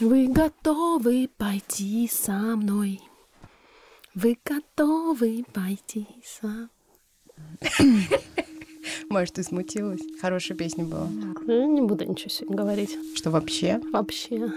Вы готовы пойти со мной? Вы готовы пойти со Может, ты смутилась? Хорошая песня была. Ну, Не буду ничего сегодня говорить. Что вообще? Вообще.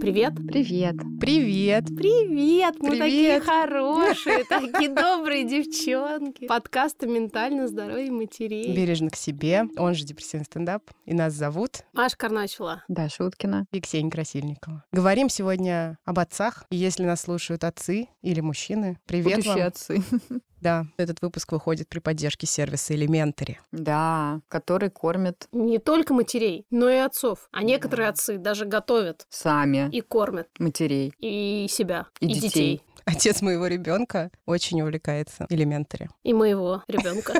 Привет? Привет. Привет! Привет! Мы такие Привет. хорошие, такие добрые девчонки. Подкаст о ментальном здоровье матерей. Бережно к себе. Он же депрессивный стендап. И нас зовут Маша Карначева. Даша Уткина. и Ксения Красильникова. Говорим сегодня об отцах. И если нас слушают отцы или мужчины, привет Будущие вам. отцы. Да, этот выпуск выходит при поддержке сервиса Elementary. Да, который кормят Не только матерей, но и отцов. А некоторые отцы даже готовят сами и кормят, матерей. и себя, И и, детей. детей. Отец моего ребенка очень увлекается Elementary. И моего ребенка.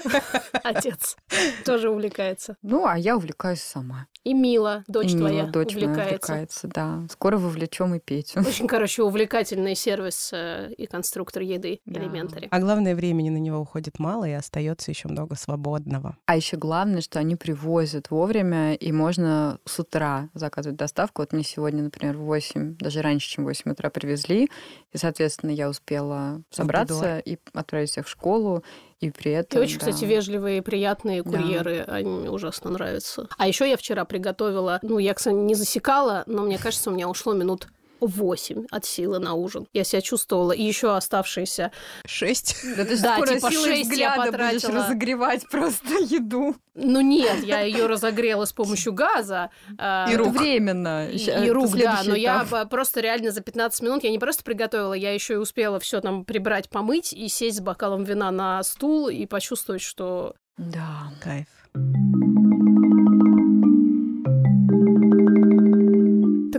Отец тоже увлекается. Ну, а я увлекаюсь сама. И Мила, дочь И Мила, твоя, дочь моя увлекается. увлекается, да. Скоро вовлечем и Петю. Очень, короче, увлекательный сервис э, и конструктор еды Да. Elementary. А главное, времени на него уходит мало, и остается еще много свободного. А еще главное, что они привозят вовремя, и можно с утра заказывать доставку. Вот мне сегодня, например, в 8, даже раньше, чем в 8 утра привезли, и, соответственно, я успела собраться и отправить всех в школу, и при этом... И очень, да. кстати, вежливые и приятные Да. курьеры. Они мне ужасно нравятся. А еще я вчера приготовила, ну, я, кстати, не засекала, но мне кажется, у меня ушло минут 8 от силы на ужин. Я себя чувствовала. И еще оставшиеся. Шесть. Да ты Да, скоро типа силой шесть я взгляда будешь потратила. разогревать просто еду. Ну нет, я ее разогрела с помощью газа. а, И рук. временно. И, рук, да, но я просто реально за 15 минут, я не просто приготовила, я еще и успела все там прибрать, помыть и сесть с бокалом вина на стул и почувствовать, что Да. Кайф.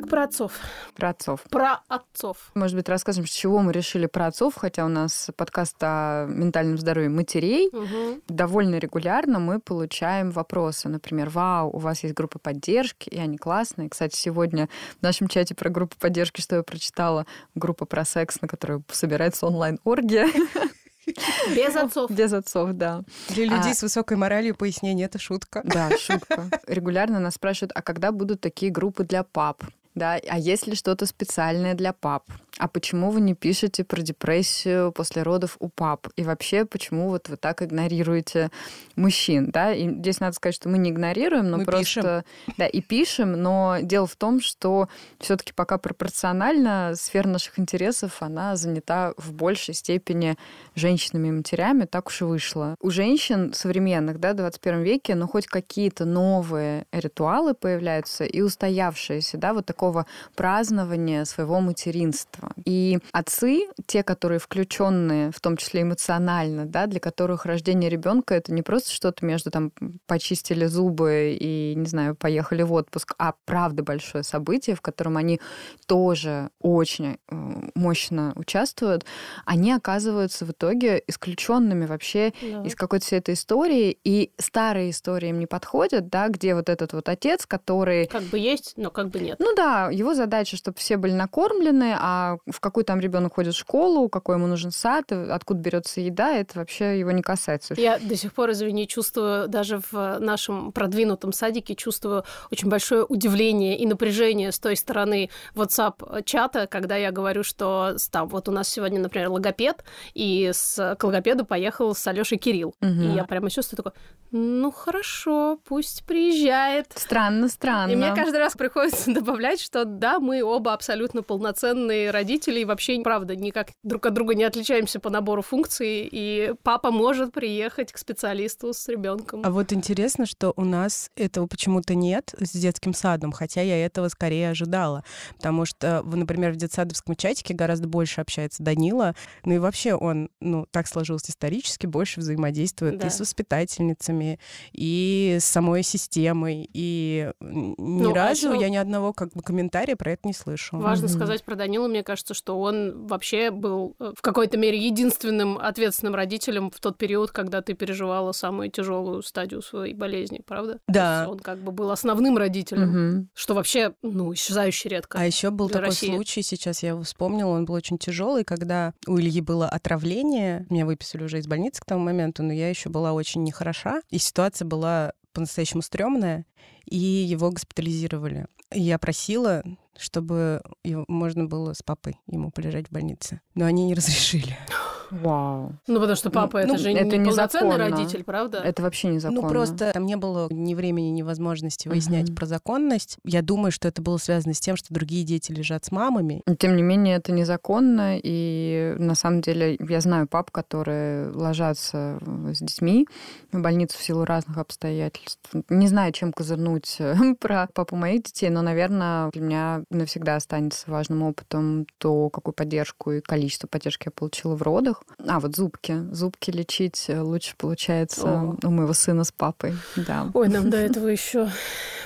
Так про отцов, Про отцов. про отцов. Может быть, расскажем, с чего мы решили про отцов, хотя у нас подкаст о ментальном здоровье матерей. Мгм. Довольно регулярно мы получаем вопросы. Например, вау, у вас есть группа поддержки, и они классные. Кстати, сегодня в нашем чате про группу поддержки, что я прочитала, группа про секс, на которой собирается онлайн-оргия. Без отцов. Без отцов, да. Для людей А- с высокой моралью пояснение — это шутка. Да, шутка. Регулярно нас спрашивают, а когда будут такие группы для пап? Да, а есть ли что-то специальное для пап? А почему вы не пишете про депрессию после родов у пап? И вообще, почему вот вы так игнорируете мужчин? Да? И здесь надо сказать, что мы не игнорируем, но Мы просто... Да, и пишем, но дело в том, что все таки пока пропорционально сфера наших интересов, она занята в большей степени женщинами и матерями, так уж и вышло. У женщин современных, да, в 21 веке, ну, хоть какие-то новые ритуалы появляются и устоявшиеся, да, вот такого празднования своего материнства. И отцы, те, которые включенные, в том числе эмоционально, да, для которых рождение ребенка это не просто что-то между там почистили зубы и, не знаю, поехали в отпуск, а правда большое событие, в котором они тоже очень э, мощно участвуют, они оказываются в итоге исключенными вообще Да. из какой-то всей этой истории, и старые истории им не подходят, да, где вот этот вот отец, который Как бы есть, но как бы нет. ну да, его задача, чтобы все были накормлены, а в какой там ребенок ходит в школу, какой ему нужен сад, откуда берется еда, это вообще его не касается. Я до сих пор, извини, чувствую, даже в нашем продвинутом садике, чувствую очень большое удивление и напряжение с той стороны WhatsApp-чата, когда я говорю, что там вот у нас сегодня, например, логопед, и с, к логопеду поехал с Алешей Кирилл. Мгм. И я прямо чувствую такое, ну хорошо, пусть приезжает. Странно, странно. И мне каждый раз приходится добавлять, что да, мы оба абсолютно полноценные родители, и вообще, правда, никак друг от друга не отличаемся по набору функций, и папа может приехать к специалисту с ребенком. А вот интересно, что у нас этого почему-то нет с детским садом, хотя я этого скорее ожидала. Потому что, в- например, в детсадовском чатике гораздо больше общается Данила. Ну и вообще он, ну, так сложилось исторически, больше взаимодействует Да. и с воспитательницами, и с самой системой. И ни Ну, а разу ещё- я ни одного как бы комментария про это не слышу. Важно mm-hmm. сказать про Данилу, мне кажется, что он вообще был э, в какой-то мере единственным ответственным родителем в тот период, когда ты переживала самую тяжелую стадию своей болезни, правда? Да. он как бы был основным родителем, mm-hmm. что вообще, ну, исчезающе редко. А еще был такой России. случай, сейчас я его вспомнила, он был очень тяжелый, когда у Ильи было отравление, меня выписали уже из больницы к тому моменту, но я еще была очень нехороша, и ситуация была по-настоящему стрёмная, и его госпитализировали. Я просила, чтобы его, можно было с папой ему полежать в больнице, но они не разрешили. Вау. Ну, потому что папа ну, это же это не полноценный родитель, правда? Это вообще незаконно. Ну, просто там не было ни времени, ни возможности выяснять угу. про законность. Я думаю, что это было связано с тем, что другие дети лежат с мамами. Тем не менее, это незаконно. И на самом деле я знаю пап, которые ложатся с детьми в больницу в силу разных обстоятельств. Не знаю, чем козырнуть про папу моих детей, но, наверное, для меня навсегда останется важным опытом то, какую поддержку и количество поддержки я получила в родах. А, вот зубки. Зубки лечить э, лучше получается О. у моего сына с папой. Да. Ой, нам до этого еще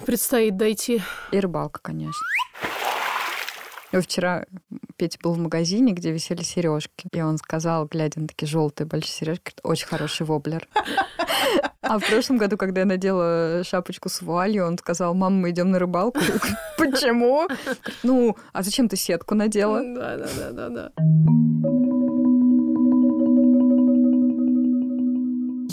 предстоит дойти. И рыбалка, конечно. Вчера Петя был в магазине, где висели сережки. И он сказал, глядя на такие желтые большие сережки, очень хороший воблер. А в прошлом году, когда я надела шапочку с вуалью, он сказал, мама, мы идем на рыбалку. Почему? Ну, а зачем ты сетку надела? Да, да, да, да, да.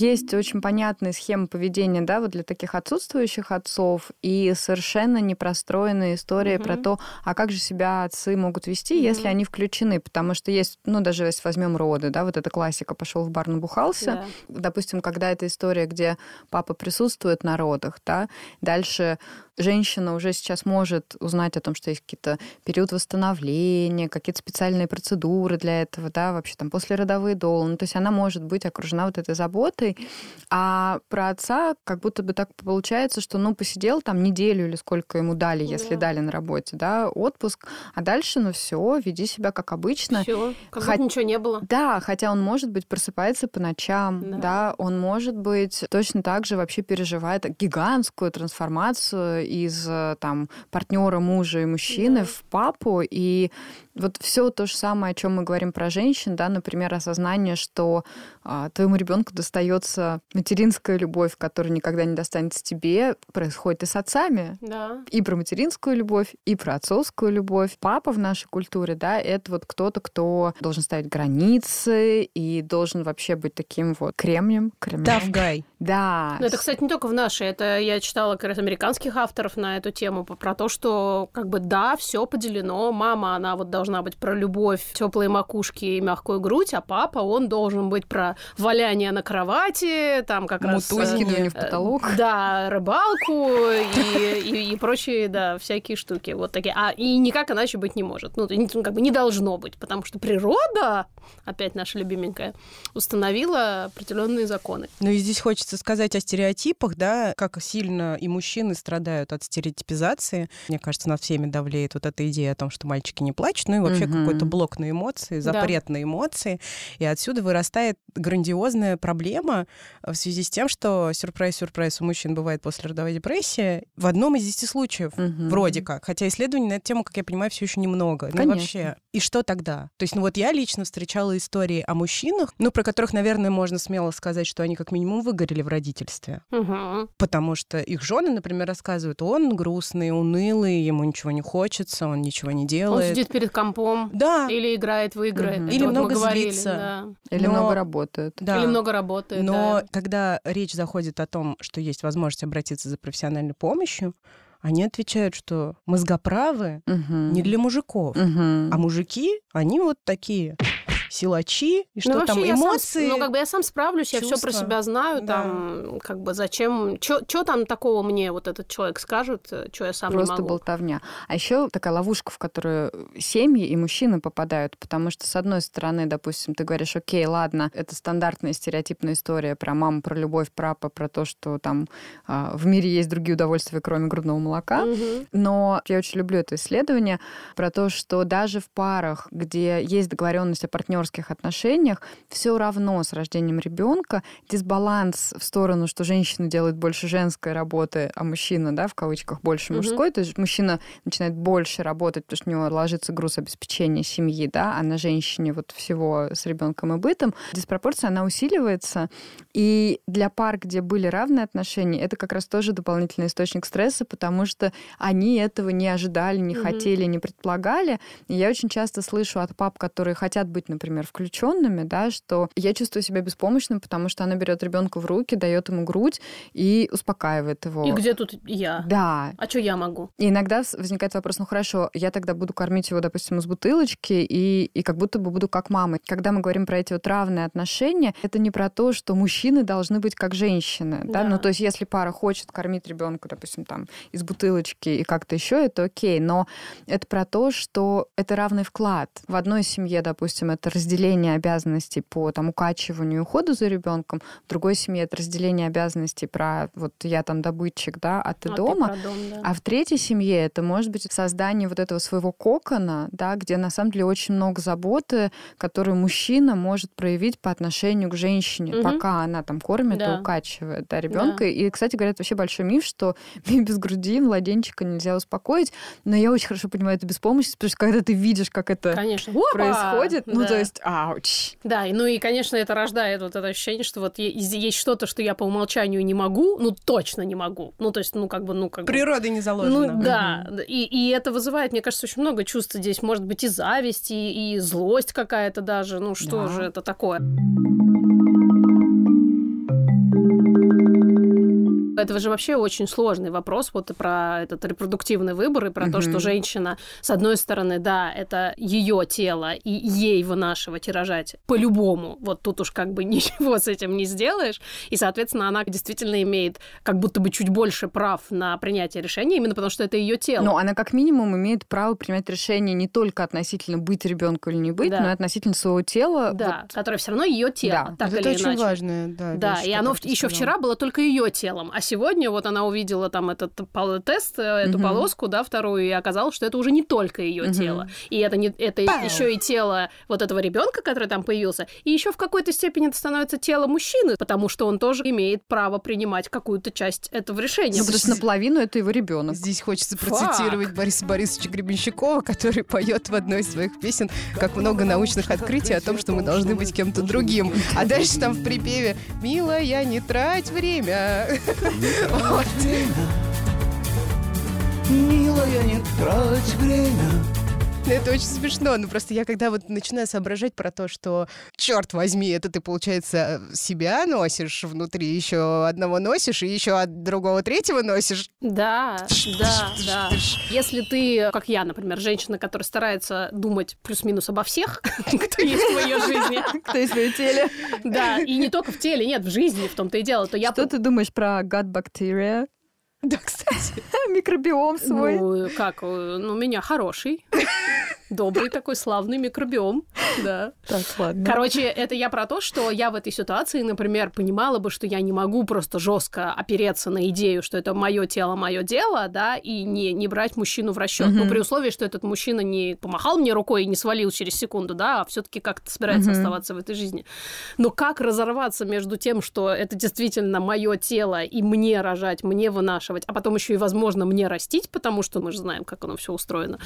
Есть очень понятные схемы поведения, да, вот для таких отсутствующих отцов и совершенно непростроенная история угу. про то, а как же себя отцы могут вести, угу. если они включены, потому что есть, ну даже если возьмем роды, да, вот эта классика, пошел в бар набухался, да. допустим, когда эта история, где папа присутствует на родах, да, дальше женщина уже сейчас может узнать о том, что есть какие-то период восстановления, какие-то специальные процедуры для этого, да, вообще там послеродовые долы. Ну, то есть она может быть окружена вот этой заботой. А про отца как будто бы так получается, что, ну, посидел там неделю или сколько ему дали, если да. дали на работе, да, отпуск, а дальше, ну, все, веди себя как обычно. Все, как Хот... ничего не было. Да, хотя он, может быть, просыпается по ночам, да. да, он, может быть, точно так же вообще переживает гигантскую трансформацию из э, там партнера мужа и мужчины да. в папу, и вот все то же самое, о чем мы говорим про женщин, да, например, осознание, что а, твоему ребенку достается материнская любовь, которая никогда не достанется тебе, происходит и с отцами. Да. И про материнскую любовь, и про отцовскую любовь. Папа в нашей культуре, да, это вот кто-то, кто должен ставить границы и должен вообще быть таким вот кремнем. кремнем. Tough guy. Да. Но это, кстати, не только в нашей. Это я читала как раз американских авторов на эту тему про то, что как бы да, все поделено. Мама, она вот должна быть про любовь, теплые макушки и мягкую грудь, а папа, он должен быть про валяние на кровати, там как раз... Мутузкивание в потолок. Э, да, рыбалку и, и, и прочие, да, всякие штуки. Вот такие. А и никак иначе быть не может. Ну, как бы не должно быть, потому что природа, опять наша любименькая, установила определенные законы. Ну и здесь хочется сказать о стереотипах, да, как сильно и мужчины страдают от стереотипизации. Мне кажется, над всеми давлеет вот эта идея о том, что мальчики не плачут, ну и вообще угу. какой-то блок на эмоции, запрет да. на эмоции. И отсюда вырастает грандиозная проблема в связи с тем, что сюрприз-сюрприз у мужчин бывает после родовой депрессии в одном из десяти случаев, угу. вроде как. Хотя исследований на эту тему, как я понимаю, все еще немного. Конечно. Ну вообще. И что тогда? То есть, ну вот я лично встречала истории о мужчинах, ну про которых, наверное, можно смело сказать, что они как минимум выгорели в родительстве. Угу. Потому что их жены, например, рассказывают, он грустный, унылый, ему ничего не хочется, он ничего не делает. Он сидит перед компом. Да. Или играет в игры. Угу. Или вот много говорили, злится. Да. Или Но... много работает. Да. Или много работает. Но да. когда речь заходит о том, что есть возможность обратиться за профессиональной помощью, они отвечают, что мозгоправы угу. не для мужиков, угу. а мужики, они вот такие силачи, и что ну, там эмоции. Сам, ну, как бы я сам справлюсь, чувства. я все про себя знаю, да. там, как бы зачем, что там такого мне вот этот человек скажет, что я сам Просто не могу. болтовня. А еще такая ловушка, в которую семьи и мужчины попадают, потому что, с одной стороны, допустим, ты говоришь, окей, ладно, это стандартная стереотипная история про маму, про любовь, про папа, про то, что там а, в мире есть другие удовольствия, кроме грудного молока. Угу. Но я очень люблю это исследование про то, что даже в парах, где есть договоренность о партнерстве партнерских отношениях, все равно с рождением ребенка дисбаланс в сторону, что женщина делает больше женской работы, а мужчина, да, в кавычках, больше мужской, mm-hmm. то есть мужчина начинает больше работать, потому что у него ложится груз обеспечения семьи, да, а на женщине вот всего с ребенком и бытом, диспропорция, она усиливается. И для пар, где были равные отношения, это как раз тоже дополнительный источник стресса, потому что они этого не ожидали, не mm-hmm. хотели, не предполагали. И я очень часто слышу от пап, которые хотят быть, например, включенными, да, что я чувствую себя беспомощным, потому что она берет ребенка в руки, дает ему грудь и успокаивает его. И где тут я? Да. А что я могу? И иногда возникает вопрос, ну хорошо, я тогда буду кормить его, допустим, из бутылочки, и, и как будто бы буду как мама. Когда мы говорим про эти вот равные отношения, это не про то, что мужчины должны быть как женщины, да, да? ну то есть если пара хочет кормить ребенка, допустим, там из бутылочки и как-то еще, это окей, но это про то, что это равный вклад. В одной семье, допустим, это разделение обязанностей по там укачиванию и уходу за ребенком, в другой семье это разделение обязанностей про вот я там добытчик, да, а ты а дома, ты дом, да. а в третьей семье это может быть создание вот этого своего кокона, да, где на самом деле очень много заботы, которую мужчина может проявить по отношению к женщине, угу. пока она там кормит да. и укачивает да, ребенка. Да. И, кстати говоря, это вообще большой миф, что без груди младенчика нельзя успокоить. Но я очень хорошо понимаю эту беспомощность, потому что когда ты видишь, как это конечно. происходит, да. ну то есть, ауч. Да, и ну и, конечно, это рождает вот это ощущение, что вот есть что-то, что я по умолчанию не могу, ну точно не могу. Ну то есть, ну как бы, ну как Природой не заложено. Ну да, и, и это вызывает, мне кажется, очень много чувств здесь. Может быть и зависть, и, и злость какая-то даже. Ну что да. же это такое? Это же вообще очень сложный вопрос вот про этот репродуктивный выбор и про угу. то, что женщина, с одной стороны, да, это ее тело, и ей вынашивать и рожать по-любому. Вот тут уж как бы ничего с этим не сделаешь. И, соответственно, она действительно имеет как будто бы чуть больше прав на принятие решения, именно потому что это ее тело. Но она как минимум имеет право принимать решение не только относительно быть ребенку или не быть, да. но и относительно своего тела. Да, вот... которое все равно ее тело, да. так это или очень иначе. важное, да. Да, вещь, и оно еще вчера было только ее телом, а сегодня вот она увидела там этот тест, э, эту угу. полоску, да, вторую, и оказалось, что это уже не только ее угу. тело. И это не это еще и тело вот этого ребенка, который там появился. И еще в какой-то степени это становится тело мужчины, потому что он тоже имеет право принимать какую-то часть этого решения. Ну, потому что наполовину это его ребенок. Здесь хочется процитировать Фак. Бориса Борисовича Гребенщикова, который поет в одной из своих песен, как много научных открытий о том, что мы должны быть кем-то другим. А дальше там в припеве «Милая, не трать время». Милая, не трать время. Это очень смешно. Ну, просто я когда вот начинаю соображать про то, что, черт возьми, это ты, получается, себя носишь внутри, еще одного носишь, и еще от другого третьего носишь. Да, да, да. Если ты, как я, например, женщина, которая старается думать плюс-минус обо всех, кто есть в ее жизни. Кто есть в ее теле. Да, и не только в теле, нет, в жизни, в том-то и дело, то я... Что ты думаешь про gut bacteria? Да, кстати. Микробиом свой. Ну, как? Ну, у меня хороший. Добрый такой славный микробиом, да. Так, ладно. Короче, это я про то, что я в этой ситуации, например, понимала бы, что я не могу просто жестко опереться на идею, что это мое тело, мое дело, да, и не, не брать мужчину в расчет. Угу. Ну, при условии, что этот мужчина не помахал мне рукой и не свалил через секунду, да, а все-таки как-то собирается угу. оставаться в этой жизни. Но как разорваться между тем, что это действительно мое тело, и мне рожать, мне вынашивать, а потом еще и, возможно, мне растить, потому что мы же знаем, как оно все устроено.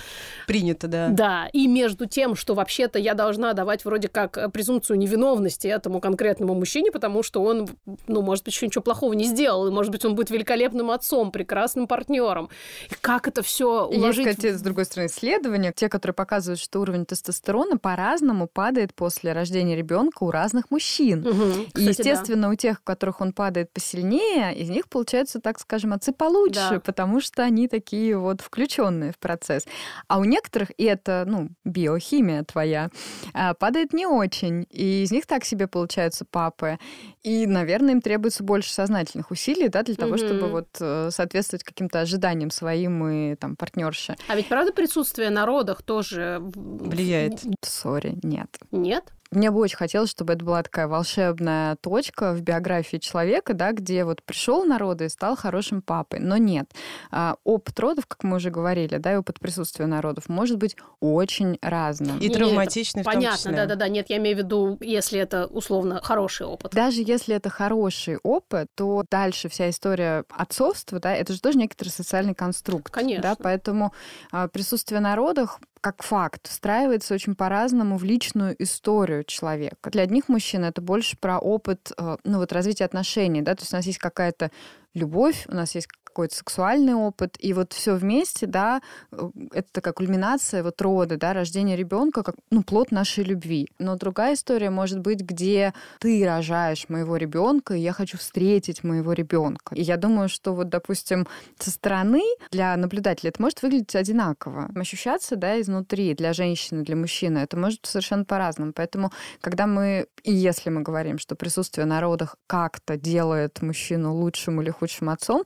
Принято, да. Да, и между тем, что вообще-то я должна давать вроде как э, презумпцию невиновности этому конкретному мужчине, потому что он, ну, может быть, еще ничего плохого не сделал, и, может быть, он будет великолепным отцом, прекрасным партнером. И как это все уложить? Есть, кстати, с другой стороны, исследования, те, которые показывают, что уровень тестостерона по-разному падает после рождения ребенка у разных мужчин. Угу, и, естественно, да. у тех, у которых он падает посильнее, из них получаются, так скажем, отцы получше, да. потому что они такие вот включенные в процесс. А у некоторых, и это ну, биохимия твоя, а, падает не очень. И из них так себе получаются папы. И, наверное, им требуется больше сознательных усилий, да, для того, mm-hmm. чтобы вот э, соответствовать каким-то ожиданиям своим и там партнерши. А ведь правда присутствие на родах тоже влияет? Сори, нет. Нет? Мне бы очень хотелось, чтобы это была такая волшебная точка в биографии человека, да, где вот пришел на роды и стал хорошим папой. Но нет. А, опыт родов, как мы уже говорили, да, и опыт присутствия народов может быть очень разным. И травматичный в том Понятно, да-да-да. Нет, я имею в виду, если это условно хороший опыт. Даже если это хороший опыт, то дальше вся история отцовства, да, это же тоже некоторый социальный конструкт. Конечно. Да, поэтому а, присутствие на родах как факт встраивается очень по-разному в личную историю человека. Для одних мужчин это больше про опыт, э, ну вот развития отношений, да, то есть у нас есть какая-то любовь, у нас есть какой-то сексуальный опыт, и вот все вместе, да, э, это такая кульминация вот рода, да, рождение ребенка как ну, плод нашей любви. Но другая история может быть, где ты рожаешь моего ребенка, и я хочу встретить моего ребенка. И я думаю, что вот, допустим, со стороны для наблюдателя это может выглядеть одинаково. Ощущаться, да, изнутри для женщины, для мужчины, это может совершенно по-разному. Поэтому, когда мы, и если мы говорим, что присутствие на родах как-то делает мужчину лучшим или худшим отцом,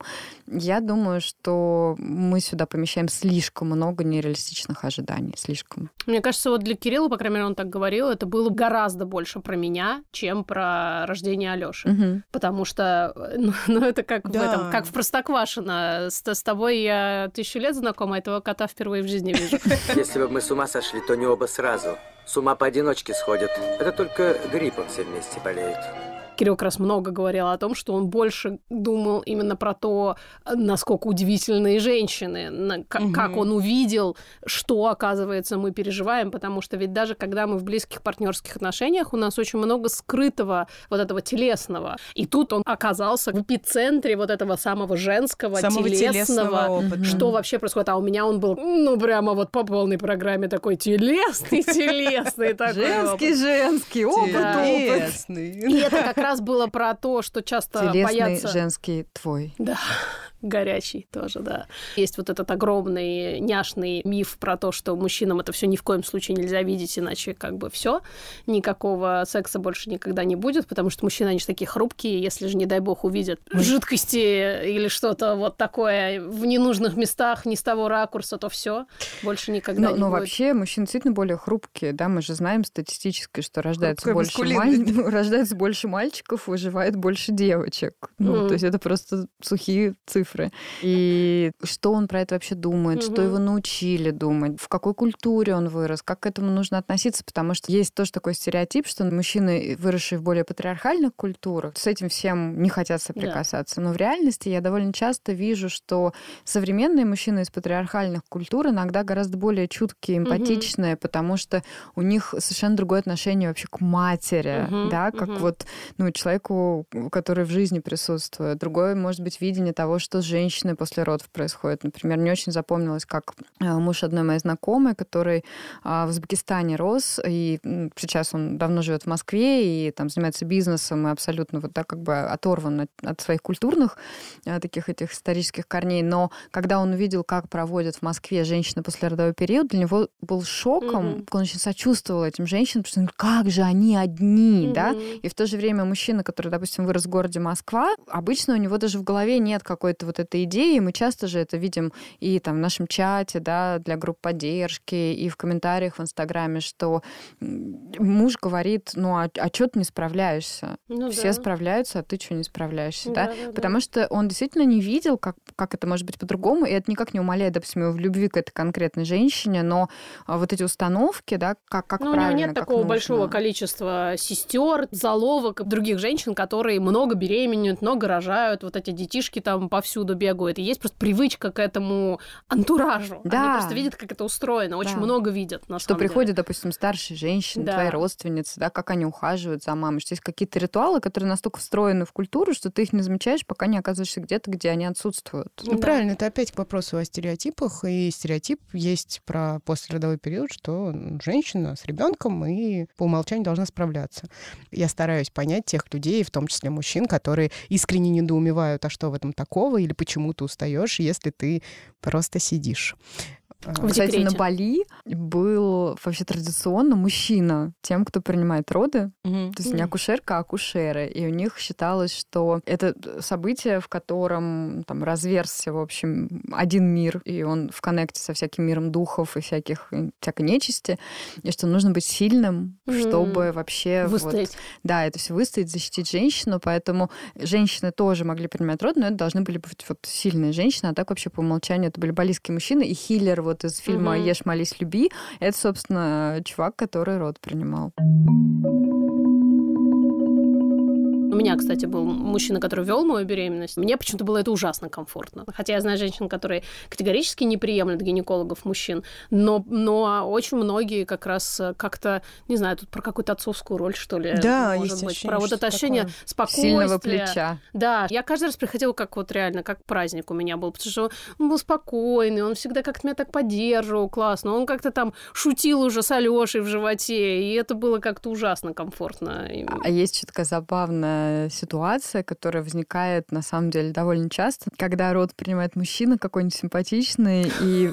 я думаю, что мы сюда помещаем слишком много нереалистичных ожиданий. Слишком. Мне кажется, вот для Кирилла, по крайней мере, он так говорил, это было гораздо больше про меня, чем про рождение Алёши. Угу. Потому что, ну, ну это как да. в этом, как в Простоквашино. С, с тобой я тысячу лет знакома, этого кота впервые в жизни вижу. Если бы мы с ума сошли, то не оба сразу. С ума поодиночке сходят. Это только гриппом все вместе болеют. Кирилл как раз много говорил о том, что он больше думал именно про то, насколько удивительные женщины, как, угу. как он увидел, что, оказывается, мы переживаем, потому что ведь даже когда мы в близких партнерских отношениях, у нас очень много скрытого вот этого телесного. И тут он оказался в эпицентре вот этого самого женского, самого телесного, телесного опыта. что вообще происходит. А у меня он был, ну, прямо вот по полной программе такой телесный, телесный такой Женский, женский, опыт, опыт. И это как раз было про то, что часто Телесный, боятся... женский твой. Да горячий тоже, да. Есть вот этот огромный няшный миф про то, что мужчинам это все ни в коем случае нельзя видеть, иначе как бы все, никакого секса больше никогда не будет, потому что мужчины, они же такие хрупкие, если же, не дай бог, увидят жидкости или что-то вот такое в ненужных местах, не с того ракурса, то все больше никогда но, не но будет. Но вообще мужчины действительно более хрупкие, да, мы же знаем статистически, что рождается больше, маль... рождается больше мальчиков, выживает больше девочек. Ну, mm. то есть это просто сухие цифры цифры. И что он про это вообще думает, угу. что его научили думать, в какой культуре он вырос, как к этому нужно относиться, потому что есть тоже такой стереотип, что мужчины, выросшие в более патриархальных культурах, с этим всем не хотят соприкасаться. Да. Но в реальности я довольно часто вижу, что современные мужчины из патриархальных культур иногда гораздо более чуткие, эмпатичные, угу. потому что у них совершенно другое отношение вообще к матери, угу, да, как угу. вот ну, человеку, который в жизни присутствует. Другое, может быть, видение того, что с женщиной после родов происходит. Например, мне очень запомнилось, как э, муж одной моей знакомой, который а, в Узбекистане рос, и сейчас он давно живет в Москве и там занимается бизнесом, и абсолютно вот так как бы оторван от, от своих культурных а, таких этих исторических корней. Но когда он увидел, как проводят в Москве женщины после родовой период, для него был шоком. Mm-hmm. Он очень сочувствовал этим женщинам, потому что как же они одни, mm-hmm. да? И в то же время мужчина, который, допустим, вырос в городе Москва, обычно у него даже в голове нет какой-то вот этой идеи. Мы часто же это видим и там в нашем чате, да, для групп поддержки, и в комментариях в Инстаграме, что муж говорит, ну, а, а что ты не справляешься? Ну, Все да. справляются, а ты что не справляешься, да? да? да Потому да. что он действительно не видел, как, как это может быть по-другому, и это никак не умаляет, допустим, его в любви к этой конкретной женщине, но а, вот эти установки, да, как, как ну, правильно, у него нет такого нужно. большого количества сестер, заловок, других женщин, которые много беременеют, много рожают, вот эти детишки там повсюду повсюду бегают, и есть просто привычка к этому антуражу. Да. Они просто видят, как это устроено, очень да. много видят, на Что приходят, деле. допустим, старшие женщины, да. твои родственницы, да, как они ухаживают за мамой, что есть какие-то ритуалы, которые настолько встроены в культуру, что ты их не замечаешь, пока не оказываешься где-то, где они отсутствуют. Ну, да. правильно, это опять к вопросу о стереотипах, и стереотип есть про послеродовой период, что женщина с ребенком и по умолчанию должна справляться. Я стараюсь понять тех людей, в том числе мужчин, которые искренне недоумевают, а что в этом такого, или почему ты устаешь, если ты просто сидишь. В Кстати, декрете. на Бали был вообще традиционно мужчина тем, кто принимает роды. Мгм. То есть не акушерка, а акушеры. И у них считалось, что это событие, в котором там разверзся, в общем, один мир, и он в коннекте со всяким миром духов и всяких, всякой нечисти, и что нужно быть сильным, Мгм. чтобы вообще... вот- Выстоять. да, это все выстоять, защитить женщину, поэтому женщины тоже могли принимать роды, но это должны были быть вот сильные женщины, а так вообще по умолчанию это были балийские мужчины, и Хиллер вот из фильма. «Ешь, молись, люби», это, собственно, чувак, который род принимал. У меня, кстати, был мужчина, который вел мою беременность. Мне почему-то было это ужасно комфортно. Хотя я знаю женщин, которые категорически не приемлют гинекологов мужчин, но, но очень многие как раз э, как-то, не знаю, тут про какую-то отцовскую роль, что ли, Да, может есть быть, ощущение, про вот это ощущение такое. спокойствия. Сильного плеча. Да, я каждый раз приходила как вот реально, как праздник у меня был, потому что он был спокойный, он всегда как-то меня так поддерживал, классно. Он как-то там шутил уже с Алёшей в животе, и это было как-то ужасно комфортно. И- А есть еще такая забавная ситуация, которая возникает на самом деле довольно часто, когда род принимает мужчина какой-нибудь симпатичный и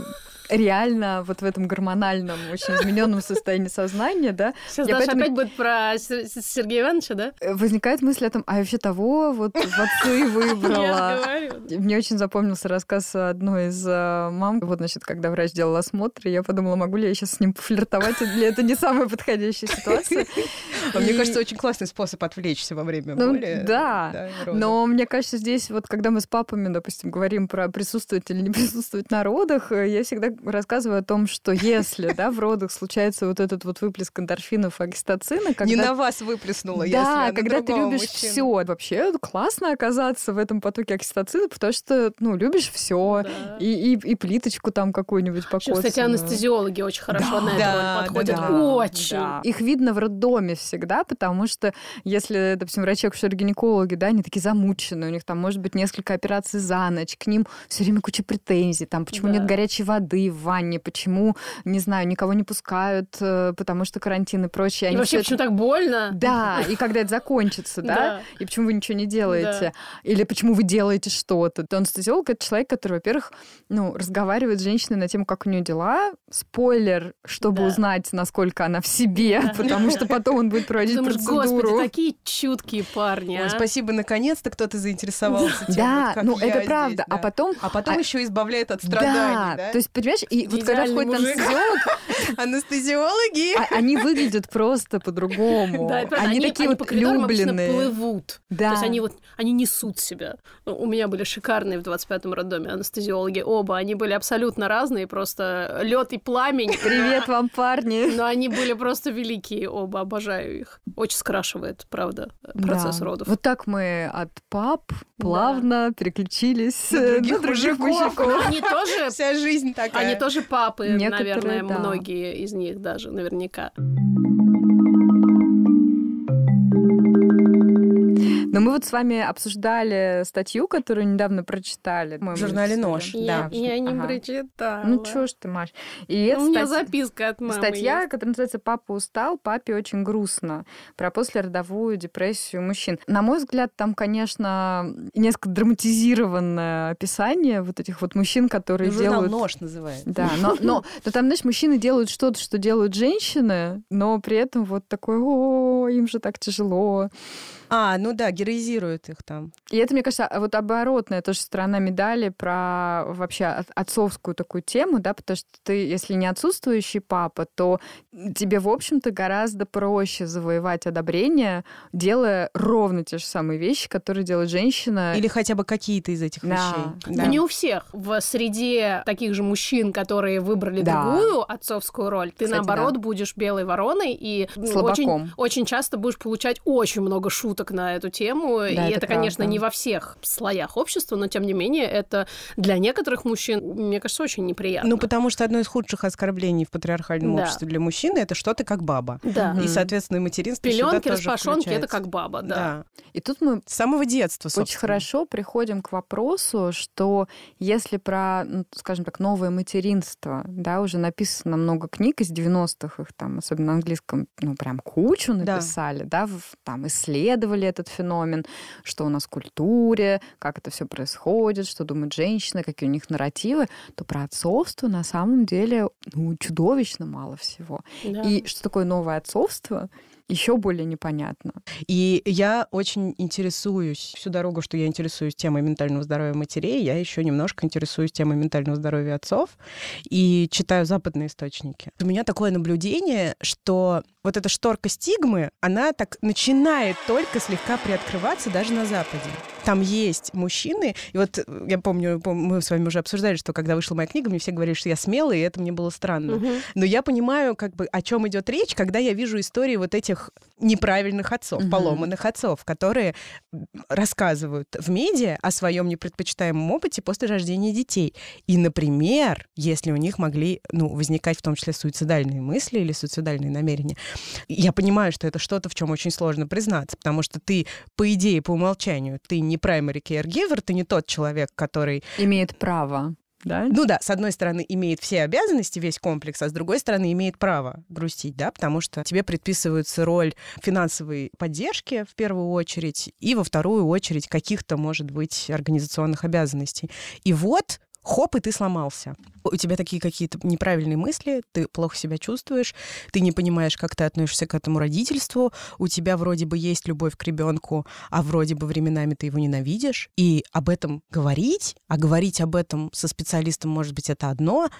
реально вот в этом гормональном, очень измененном состоянии сознания, да, Сейчас Я Даша поэтому- опять будет про Сер- Сергея Ивановича, да? э, возникает мысль о том, а вообще того вот в отцы Я выбрала. Мне очень запомнился рассказ одной из э, мам. Вот, значит, когда врач делал осмотр, я подумала, могу ли я сейчас с ним пофлиртовать, или это не самая подходящая ситуация. А Мне кажется, очень классный способ отвлечься во время Ну, боли. да, родов. Но мне кажется, здесь вот когда мы с папами, допустим, говорим про присутствовать или не присутствовать на родах, э, я всегда рассказываю о том, что если да, в родах случается вот этот вот выплеск эндорфинов и окситоцина, когда Не на вас выплеснула, если, да, а на когда ты любишь мужчину. все. Вообще классно оказаться в этом потоке окситоцина, потому что, ну, любишь все. Да. И, и, и плиточку там какую-нибудь покоцанную. Кстати, анестезиологи очень хорошо Да, на эту да, подходят. да, Очень. Да. Их видно в роддоме всегда, потому что если, допустим, врачи акушеры-гинекологи, да, они такие замученные, у них там может быть несколько операций за ночь, к ним все время куча претензий, там, почему Да. нет горячей воды в ванне, почему, не знаю, никого не пускают, э, потому что карантин и прочее. И Они вообще, всё почему так больно? Да, и когда это закончится, да? Да. И почему вы ничего не делаете? Или почему вы делаете что-то? То анестезиолог — это человек, который, во-первых, ну, разговаривает с женщиной на тему, как у нее дела. Спойлер, чтобы Да. узнать, насколько она в себе, Да. потому что потом он будет проводить думаешь, господи, процедуру. такие чуткие парни, Ой, а. спасибо, наконец-то кто-то заинтересовался тем, Да, вот ну это здесь, правда. А да. потом... А потом а- еще избавляет от страданий, да? то есть, понимаешь, и вот когда входит мужик. Анестезиолог, Анестезиологи! а- они выглядят просто по-другому. Да. Они такие по вот обычно любленные. плывут. Да. То есть они вот, они несут себя. Ну, У меня были шикарные в 25-м роддоме анестезиологи. Оба, они были абсолютно разные, просто лед и пламень. Привет вам, парни. Но они были просто великие оба, обожаю их. Очень скрашивает, правда, процесс Да. родов. Вот так мы от пап плавно переключились На других на других мужиков. мужиков. Они тоже, Вся жизнь такая. они тоже папы, Некоторые, наверное, да. многие из них даже, наверняка. Но мы вот с вами обсуждали статью, которую недавно прочитали. В журнале «Нож». Я, Да. я не Ага. прочитала. Ну чё ж ты, Маш. И У эта меня стать- записка от мамы Статья, есть. которая называется «Папа устал, папе очень грустно» про послеродовую депрессию мужчин. На мой взгляд, там, конечно, несколько драматизированное описание вот этих вот мужчин, которые Ну, делают... «Нож» называется. Да, но, но, но там, знаешь, мужчины делают что-то, что делают женщины, но при этом вот такой, о, им же так тяжело. А, ну да, героизируют их там. И это, мне кажется, вот оборотная тоже сторона медали про вообще от- отцовскую такую тему, да, потому что ты, если не отсутствующий папа, то тебе, в общем-то, гораздо проще завоевать одобрение, делая ровно те же самые вещи, которые делает женщина. Или хотя бы какие-то из этих Да. вещей. Но не у всех. В среде таких же мужчин, которые выбрали Да. другую отцовскую роль, ты, Кстати, наоборот, да. будешь белой вороной и ну, Слабаком. очень, очень часто будешь получать очень много шуток на эту тему. и это это, конечно, не во всех слоях общества, но, тем не менее, это для некоторых мужчин, мне кажется, очень неприятно. Ну, потому что одно из худших оскорблений в патриархальном Да. обществе для мужчины это что ты как баба. Да. И, соответственно, материнство Пеленки, тоже распашонки, это как баба, да. И тут мы С самого детства, Очень собственно. хорошо приходим к вопросу, что если про, ну, скажем так, новое материнство, да, уже написано много книг из 90-х, их там, особенно на английском, ну, прям кучу Да. написали, да, в- там исследования исследовали этот феномен, что у нас в культуре, как это все происходит, что думают женщины, какие у них нарративы, то про отцовство на самом деле ну, чудовищно мало всего. Да. И что такое новое отцовство? еще более непонятно. И я очень интересуюсь, всю дорогу, что я интересуюсь темой ментального здоровья матерей, я еще немножко интересуюсь темой ментального здоровья отцов и читаю западные источники. У меня такое наблюдение, что вот эта шторка стигмы, она так начинает только слегка приоткрываться даже на Западе. Там есть мужчины, и вот я помню, мы с вами уже обсуждали, что когда вышла моя книга, мне все говорили, что я смелый, и это мне было странно. Угу. Но я понимаю, как бы, о чем идет речь, когда я вижу истории вот этих этих неправильных отцов, угу. поломанных отцов, которые рассказывают в медиа о своем непредпочитаемом опыте после рождения детей. И, например, если у них могли ну, возникать в том числе суицидальные мысли или суицидальные намерения, я понимаю, что это что-то, в чем очень сложно признаться, потому что ты, по идее, по умолчанию, ты не primary caregiver, ты не тот человек, который... Имеет право да? Ну да, с одной стороны, имеет все обязанности, весь комплекс, а с другой стороны, имеет право грустить, да, потому что тебе предписывается роль финансовой поддержки в первую очередь и во вторую очередь каких-то, может быть, организационных обязанностей. И вот хоп, и ты сломался. У тебя такие какие-то неправильные мысли, ты плохо себя чувствуешь, ты не понимаешь, как ты относишься к этому родительству, у тебя вроде бы есть любовь к ребенку, а вроде бы временами ты его ненавидишь. И об этом говорить, а говорить об этом со специалистом, может быть, это одно,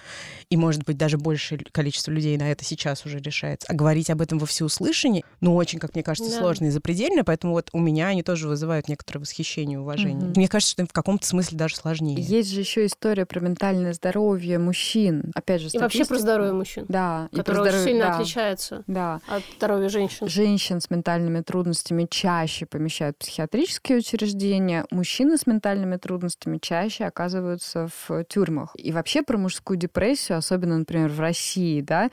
и, может быть, даже большее количество людей на это сейчас уже решается. А говорить об этом во всеуслышание, ну, очень, как мне кажется, да. сложно и запредельно, поэтому вот у меня они тоже вызывают некоторое восхищение и уважение. Угу. Мне кажется, что им в каком-то смысле даже сложнее. Есть же еще история про ментальное здоровье мужчин. Опять же, И вообще про здоровье мужчин. Да. Которое здоровье... очень сильно да. отличается да. от здоровья женщин. Женщин с ментальными трудностями чаще помещают в психиатрические учреждения. Мужчины с ментальными трудностями чаще оказываются в тюрьмах. И вообще про мужскую депрессию, особенно, например, в России, да,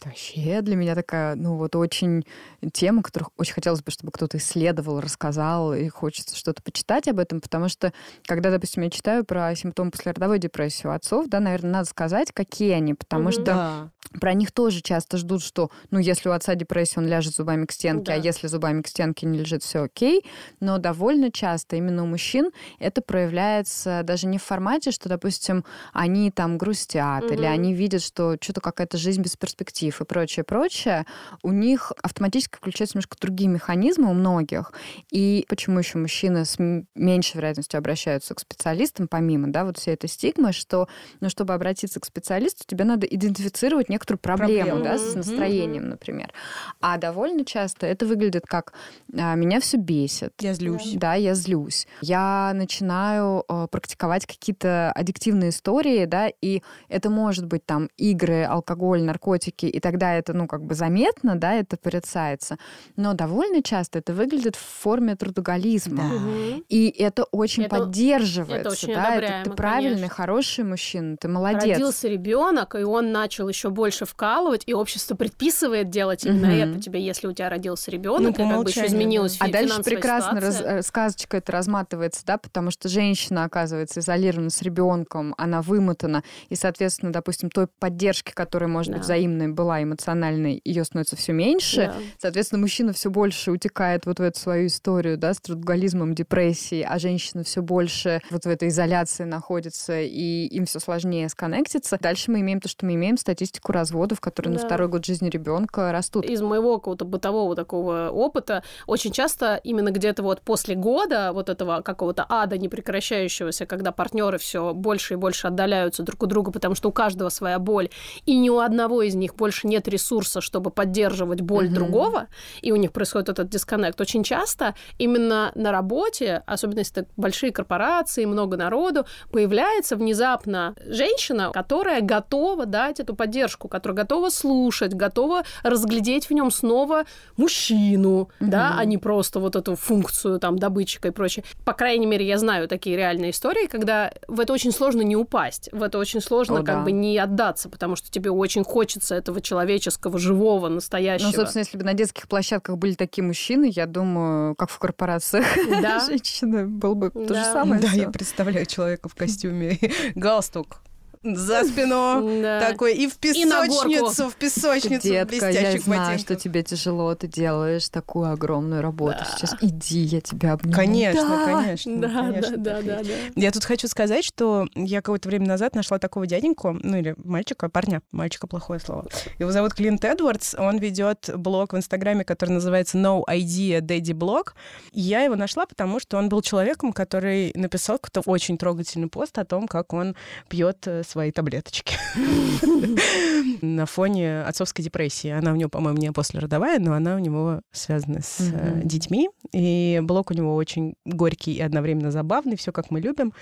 это вообще для меня такая, ну вот очень тема, которую очень хотелось бы, чтобы кто-то исследовал, рассказал, и хочется что-то почитать об этом, потому что, когда, допустим, я читаю про симптомы послеродовой депрессии у отцов, да, наверное, надо сказать, какие они, потому mm-hmm. что да. про них тоже часто ждут, что, ну, если у отца депрессия, он ляжет зубами к стенке, а да. а если зубами к стенке не лежит, все окей, но довольно часто именно у мужчин это проявляется даже не в формате, что, допустим, они там грустят, mm-hmm. или они видят, что что-то какая-то жизнь без перспектив и прочее, прочее, у них автоматически включаются немножко другие механизмы у многих. И почему еще мужчины с меньшей вероятностью обращаются к специалистам, помимо, да, вот всей этой стигмы, что, ну, чтобы обратиться к специалисту, тебе надо идентифицировать некоторую проблему, Проблема. да, с настроением, например. А довольно часто это выглядит как а, меня все бесит. Я злюсь. Да, я злюсь. Я начинаю э, практиковать какие-то аддиктивные истории, да, и это может быть там игры, алкоголь, наркотики, и тогда это, ну, как бы заметно, да, это порицается. Но довольно часто это выглядит в форме трудоголизма. Да. И это очень это, поддерживается, это очень да, это ты правильный, конечно. хороший мужчина, ты молодец. Родился ребенок, и он начал еще больше вкалывать, и общество предписывает делать именно угу. это тебе, если у тебя родился ребенок, ну, и как бы еще изменилась да. А дальше прекрасно раз, э, сказочка это разматывается, да, потому что женщина оказывается изолирована с ребенком, она вымотана, и, соответственно, допустим, той поддержки, которая, может да. быть, взаимной была эмоциональной, ее становится все меньше. Да. Соответственно, мужчина все больше утекает вот в эту свою историю, да, с трудоголизмом, депрессией, а женщина все больше вот в этой изоляции находится, и им все сложнее сконнектиться. Дальше мы имеем то, что мы имеем статистику разводов, которые да. на второй год жизни ребенка растут. Из моего какого-то бытового такого опыта очень часто именно где-то вот после года вот этого какого-то ада непрекращающегося, когда партнеры все больше и больше отдаляются друг от друга, потому что у каждого своя боль, и ни у одного из них больше нет ресурса, чтобы поддерживать боль mm-hmm. другого, и у них происходит этот дисконнект. Очень часто именно на работе, особенно если это большие корпорации, много народу, появляется внезапно женщина, которая готова дать эту поддержку, которая готова слушать, готова разглядеть в нем снова мужчину, mm-hmm. да, а не просто вот эту функцию там добытчика и прочее. По крайней мере, я знаю такие реальные истории, когда в это очень сложно не упасть, в это очень сложно О, как да. бы не отдаться, потому что тебе очень хочется этого человеческого, живого, настоящего. Ну, собственно, если бы на детских площадках были такие мужчины, я думаю, как в корпорациях да. женщины, был бы то же самое. Да, я представляю человека в костюме галстук за спину, Да. такой и в И песочницу, в песочницу, в Детка, я знаю, что тебе тяжело, ты делаешь такую огромную работу Да. сейчас. Иди, я тебя обниму. Конечно, Да. конечно. Да, да, конечно, да, да, да. Я тут хочу сказать, что я какое-то время назад нашла такого дяденьку, ну или мальчика, парня, мальчика плохое слово. Его зовут Клинт Эдвардс, он ведет блог в Инстаграме, который называется No Idea Daddy Blog. И я его нашла, потому что он был человеком, который написал какой-то очень трогательный пост о том, как он пьет э, свои таблеточки на фоне отцовской депрессии. Она у него, по-моему, не послеродовая, но она у него связана с э, детьми. И блог у него очень горький и одновременно забавный, все как мы любим.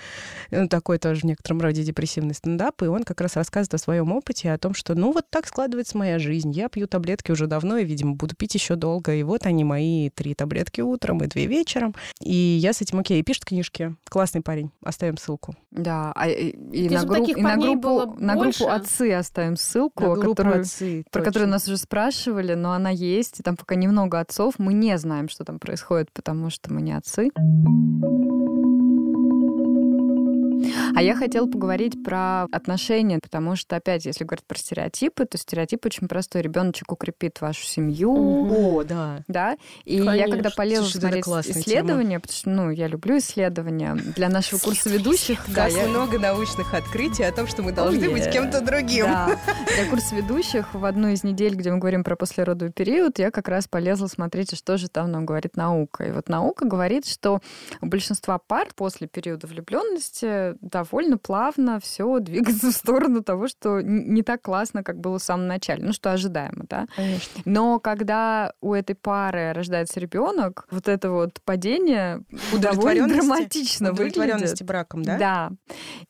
Ну, такой тоже в некотором роде депрессивный стендап. И он как раз рассказывает о своем опыте, о том, что ну вот так складывается моя жизнь. Я пью таблетки уже давно и, видимо, буду пить еще долго. И вот они мои три таблетки утром и две вечером. И я с этим окей. И пишет книжки. Классный парень. Оставим ссылку. Да, а и, и на, групп- и на группу, было на группу отцы оставим ссылку, которую, «Отцы», про точно. которую нас уже спрашивали, но она есть, и там пока немного отцов. Мы не знаем, что там происходит, потому что мы не отцы. А я хотела поговорить про отношения, потому что, опять, если говорить про стереотипы, то стереотип очень простой. Ребеночек укрепит вашу семью, О, да. да. И я Конечно. когда полезла Слушай, смотреть исследования, потому что, ну, я люблю исследования для нашего курса ведущих, У да, нас я- много научных открытий о том, что мы должны быть yeah. кем-то другим. Да. Для курса ведущих в одну из недель, где мы говорим про послеродовый период, я как раз полезла смотреть, что же там нам говорит наука. И вот наука говорит, что у большинства пар после периода влюбленности довольно плавно все двигается в сторону того, что не так классно, как было в самом начале. Ну, что ожидаемо, да. Конечно. Но когда у этой пары рождается ребенок, вот это вот падение довольно Удовлетворенности? драматично выглядит. Удовлетворенности браком, да? Да.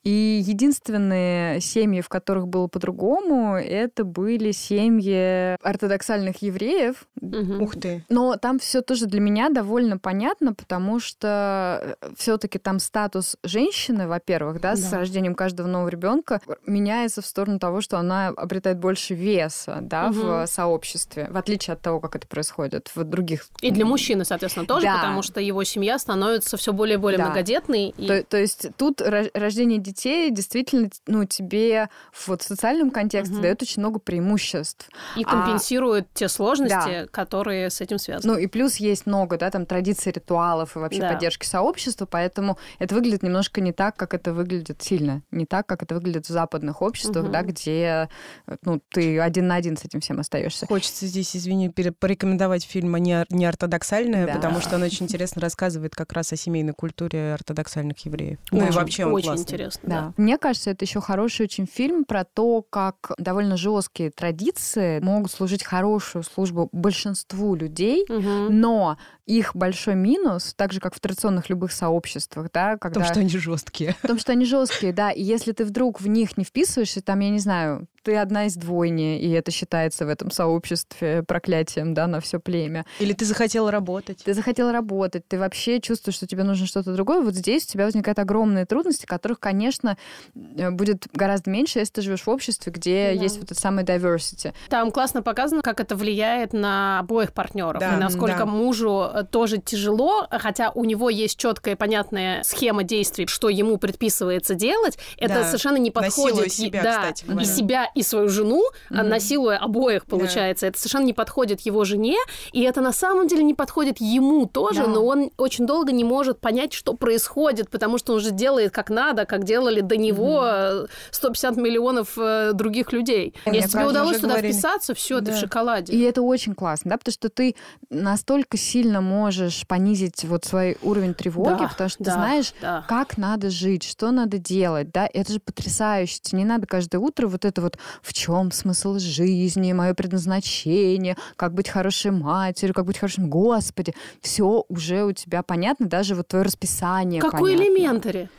И единственные семьи, в которых было по-другому, это были семьи ортодоксальных евреев. Мгм. Ух ты. Но там все тоже для меня довольно понятно, потому что все-таки там статус женщины, во-первых, да, с Да. рождением каждого нового ребенка меняется в сторону того, что она обретает больше веса, да, в Мгм. сообществе, в отличие от того, как это происходит в других. И для мужчины, соответственно, тоже, Да. потому что его семья становится все более и более Да. многодетной. И... То, то есть тут ро- рождение детей действительно, ну, тебе в вот социальном контексте Мгм. дает очень много преимуществ. и а- компенсирует те сложности, которые с этим связаны. Ну и плюс есть много, да, там традиций, ритуалов и вообще Да. поддержки сообщества, поэтому это выглядит немножко не так, как это выглядит сильно, не так, как это выглядит в западных обществах, Мгм. да, где э, ну ты один на один с этим всем остаешься. Хочется здесь, извини, порекомендовать фильм «Не, не ортодоксальное», Да. потому что он очень интересно рассказывает как раз о семейной культуре ортодоксальных евреев. Ну и вообще он очень классный. интересно. Да. Да. Мне кажется, это еще хороший очень фильм про то, как довольно жесткие традиции могут служить хорошую службу большинству людей, но их большой минус, так же как в традиционных любых сообществах, да, когда Потому что они жесткие. в том, что они жесткие, да, и если ты вдруг в них не вписываешься, там, я не знаю, ты одна из двойни, и это считается в этом сообществе проклятием, да, на все племя. Или ты захотела работать. Ты захотела работать, ты вообще чувствуешь, что тебе нужно что-то другое. Вот здесь у тебя возникают огромные трудности, которых, конечно, э, будет гораздо меньше, если ты живешь в обществе, где Да. есть вот это самое diversity. Там классно показано, как это влияет на обоих партнеров. Да, и насколько да. мужу э, тоже тяжело, хотя у него есть четкая и понятная схема действий, что ему предписывается делать. Это Да. совершенно не подходит. себя, да, кстати и себя, и свою жену, Мгм. насилуя обоих, получается. Это совершенно не подходит его жене, и это на самом деле не подходит ему тоже, Да. но он очень долго не может понять, что происходит, потому что он же делает как надо, как делали до него э, 150 миллионов э, других людей. Мне Если тебе удалось туда говорили. вписаться, все, ты Да. в шоколаде. И это очень классно, да, потому что ты настолько сильно можешь понизить вот свой уровень тревоги, Да, потому что да, ты знаешь, да. как надо жить, что надо делать, да, это же потрясающе. Тебе не надо каждое утро вот это вот в чем смысл жизни, мое предназначение, как быть хорошей матерью, как быть хорошим, господи, все уже у тебя понятно, даже вот твое расписание Какой понятно. элементари?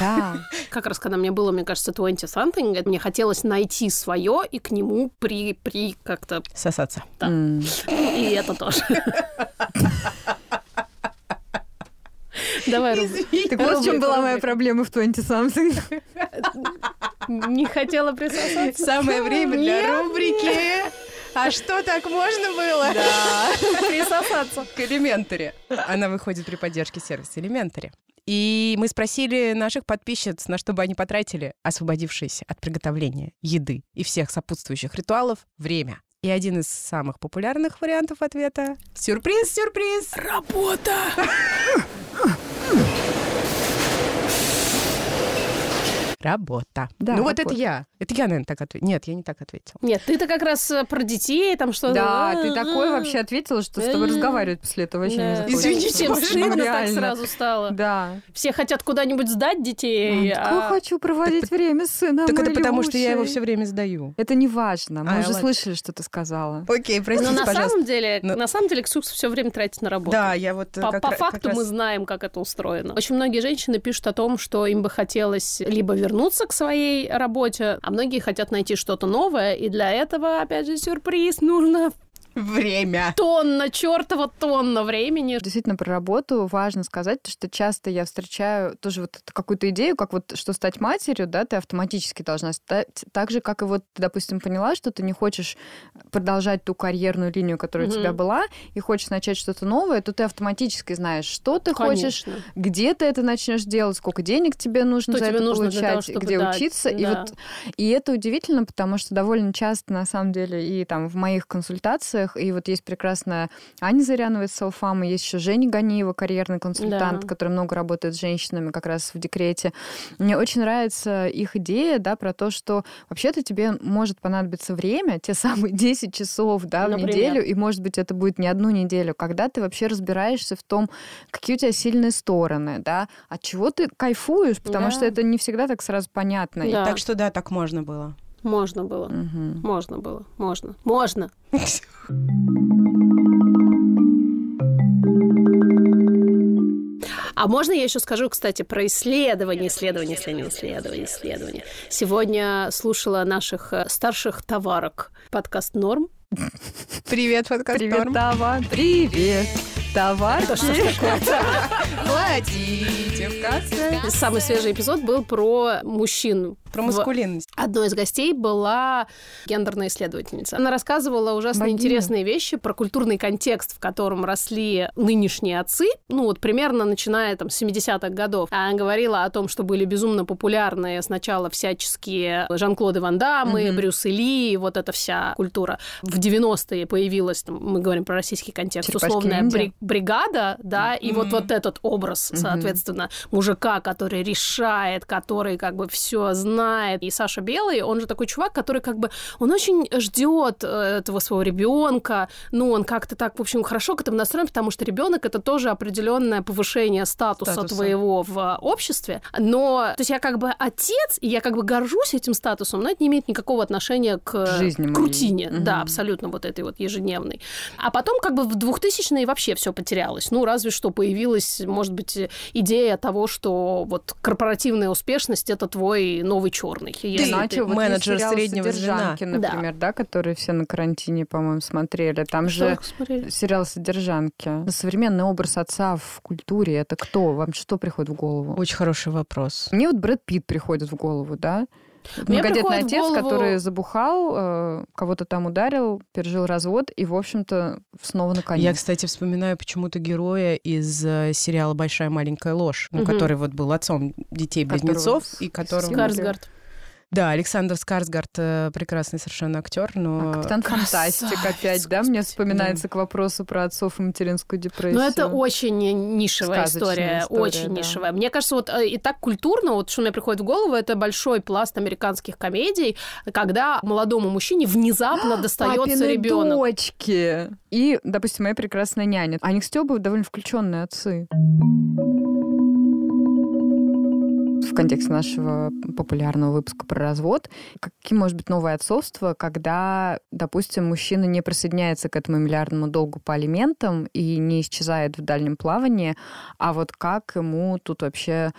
Да. Как раз когда мне было, мне кажется, 20-something, мне хотелось найти свое и к нему при, при как-то... Сосаться. Да. М. И это тоже. Давай, Руб. Так вот в чем была моя проблема в 20-something. Не хотела присосаться? Самое время для рубрики. А что так можно было? Присосаться. к Elementary. Она выходит при поддержке сервиса Elementary. И мы спросили наших подписчиц, на что бы они потратили освободившееся от приготовления еды и всех сопутствующих ритуалов время. И один из самых популярных вариантов ответа — сюрприз, сюрприз! Работа! Hmm. Работа. Да, ну вот это я. Это я, наверное, так ответила. Нет, я не так ответила. Нет, ты-то как раз э, про детей, там что-то... Да, ты такой вообще ответила, что с тобой Э, разговаривать после этого вообще не захочется. Извините, Всем стыдно так сразу стало. Да. Все хотят куда-нибудь сдать детей, Такой а- хочу проводить время с сыном. так это потому, что я его все время сдаю. Это не важно. Мы А, уже слышали, что ты сказала. Окей, простите, Но на пожалуйста. самом деле, на самом деле, Ксюкс все время тратит на работу. Да, я вот э, По, факту мы знаем, как это устроено. Очень многие женщины пишут о том, что им бы хотелось либо вернуться к своей работе, а многие хотят найти что-то новое, и для этого, опять же, сюрприз, нужно время. тонна, чертова тонна времени. Действительно, про работу важно сказать, что часто я встречаю тоже вот какую-то идею, как вот что стать матерью, да, ты автоматически должна стать. Так же, как и вот ты, допустим, поняла, что ты не хочешь продолжать ту карьерную линию, которая у Мгм. тебя была, и хочешь начать что-то новое, то ты автоматически знаешь, что ты хочешь, Конечно. где ты это начнешь делать, сколько денег тебе нужно Что за тебе это нужно того, получать, чтобы где дать, учиться. И, да. вот, и это удивительно, потому что довольно часто, на самом деле, и там в моих консультациях, и вот есть прекрасная Аня Зарянова из Селфама, есть еще Женя Ганиева, карьерный консультант, Да. который много работает с женщинами как раз в декрете. Мне очень нравится их идея, да, про то, что вообще-то тебе может понадобиться время, те самые 10 часов, да, в Например. неделю, и, может быть, это будет не одну неделю, когда ты вообще разбираешься в том, какие у тебя сильные стороны, да, от чего ты кайфуешь, потому Да. что это не всегда так сразу понятно. И- Да. Так что да, так можно было. Можно было. Мгм. Можно было. Можно. Можно. А можно я еще скажу, кстати, про исследования, исследования, исследования, исследования, исследования. Сегодня слушала наших э, старших товарок подкаст «Норм». Привет, подкаст Привет, Норм. Тава. Привет, товарки. Да что ж такое? Платите в кассе. Самый свежий эпизод был про мужчин. Про В- маскулинность. Одной из гостей была гендерная исследовательница. Она рассказывала ужасно Богиня. интересные вещи про культурный контекст, в котором росли нынешние отцы, ну вот примерно начиная там с 70-х годов. Она говорила о том, что были безумно популярны сначала всяческие Жан-Клоды Ван Даммы, Мгм. Брюс Ли, вот эта вся культура. В 90-е появилась, там, мы говорим про российский контекст, Черепашки условная бри- бригада, да, и вот Мгм. вот этот образ, Мгм. соответственно, мужика, который решает, который как бы все знает. И Саша Белый, он же такой чувак, который как бы, он очень ждет э, этого своего ребенка. Ну, он как-то так, в общем, хорошо к этому настроен, потому что ребенок это тоже определенное повышение статуса, Статуса. твоего в обществе. Но, то есть я как бы отец, и я как бы горжусь этим статусом, но это не имеет никакого отношения к, жизни к рутине. Мгм. Да, абсолютно вот этой вот ежедневной. А потом как бы в 2000-е вообще все потерялось. Ну, разве что появилась, может быть, идея того, что вот корпоративная успешность — это твой новый черный. Если Иначе ты- вот менеджер среднего звена. «Содержанки», например, да. который все на карантине, по-моему, смотрели. Там Что же смотрели? сериал «Содержанки». Современный образ отца в культуре — это кто? Вам что приходит в голову? Очень хороший вопрос. Мне вот Брэд Питт приходит в голову, да? Мне Многодетный отец, голову- который забухал, э, кого-то там ударил, пережил развод и, в общем-то, снова на коне. Я, кстати, вспоминаю почему-то героя из э, сериала «Большая маленькая ложь», ну, Мгм. который вот был отцом детей-близнецов, Которого и которого... Скар- Скарсгард. Да, Александр Скарсгард э, прекрасный совершенно актер, но... А, Капитан Красавец, Фантастик опять, да? Мне вспоминается к вопросу про отцов и материнскую депрессию. Ну, это очень нишевая история, история, очень да. нишевая. Мне кажется, вот э, и так культурно, вот что мне приходит в голову, это большой пласт американских комедий, когда молодому мужчине внезапно достается Папины ребенок. дочки. И, допустим, моя прекрасная няня. Они с Стёбой довольно включенные отцы. В контексте нашего популярного выпуска про развод, каким может быть новое отцовство, когда, допустим, мужчина не присоединяется к этому миллиардному долгу по алиментам и не исчезает в дальнем плавании, а вот как ему тут вообще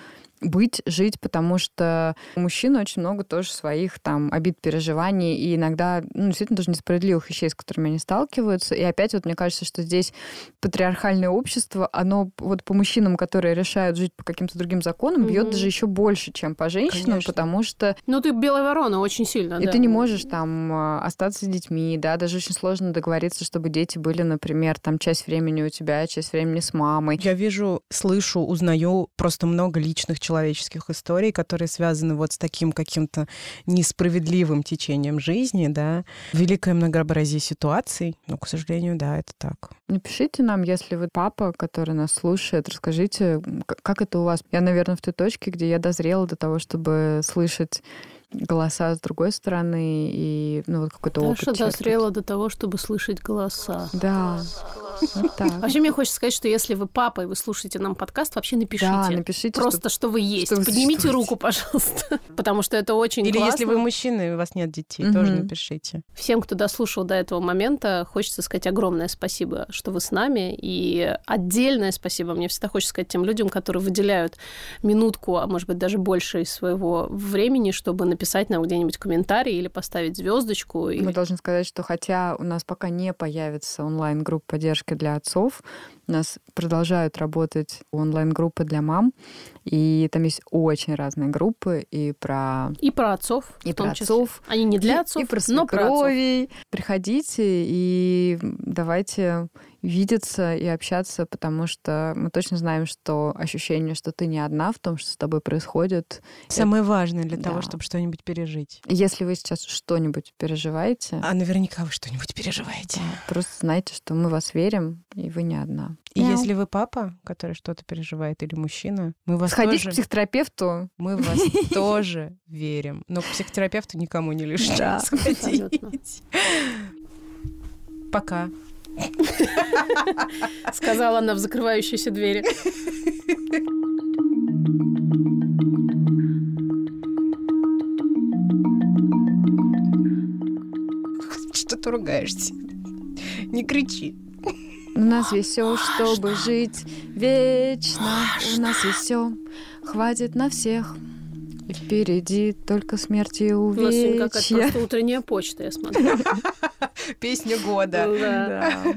быть, жить, потому что у мужчин очень много тоже своих там обид, переживаний, и иногда, ну, действительно, тоже несправедливых вещей, с которыми они сталкиваются. И опять вот мне кажется, что здесь патриархальное общество, оно вот по мужчинам, которые решают жить по каким-то другим законам, mm-hmm. бьет даже еще больше, чем по женщинам, Конечно. потому что... Ну, ты белая ворона очень сильно, И да. ты не можешь там а, остаться с детьми, да, даже очень сложно договориться, чтобы дети были, например, там часть времени у тебя, часть времени с мамой. Я вижу, слышу, узнаю просто много личных человеческих историй, которые связаны вот с таким каким-то несправедливым течением жизни, да, великое многообразие ситуаций, но, к сожалению, да, это так. Напишите нам, если вы папа, который нас слушает, расскажите, как это у вас. Я, наверное, в той точке, где я дозрела до того, чтобы слышать голоса с другой стороны и ну, вот какой-то опыт. Даша дозрела до того, чтобы слышать голоса. Да. Так. Вообще мне хочется сказать, что если вы папа и вы слушаете нам подкаст, вообще напишите. Да, напишите. Просто, что, вы есть. Поднимите руку, пожалуйста. Потому что это очень Или если вы мужчина и у вас нет детей, тоже напишите. Всем, кто дослушал до этого момента, хочется сказать огромное спасибо, что вы с нами. И отдельное спасибо мне всегда хочется сказать тем людям, которые выделяют минутку, а может быть даже больше из своего времени, чтобы написать нам где-нибудь комментарий или поставить звездочку. Мы должны сказать, что хотя у нас пока не появится онлайн-группа поддержки для отцов. У нас продолжают работать онлайн-группы для мам, и там есть очень разные группы и про... И про отцов. И про отцов. Они не для отцов, и про но про отцов. Приходите и давайте видеться и общаться, потому что мы точно знаем, что ощущение, что ты не одна в том, что с тобой происходит. Самое это... важное для да. того, чтобы что-нибудь пережить. Если вы сейчас что-нибудь переживаете... А наверняка вы что-нибудь переживаете. Да, просто знайте, что мы вас верим, и вы не одна. И Мяу. если вы папа, который что-то переживает, или мужчина, мы вас Сходить тоже... к психотерапевту. Мы вас тоже верим. Но к психотерапевту никому не лишнее сходить. Пока. Сказала она в закрывающейся двери. Что ты ругаешься? Не кричи. У нас есть все, чтобы жить вечно. У нас есть все, хватит на всех. И впереди только смерть и увечья. У нас сегодня какая-то просто утренняя почта, я смотрю. Песня года. Да.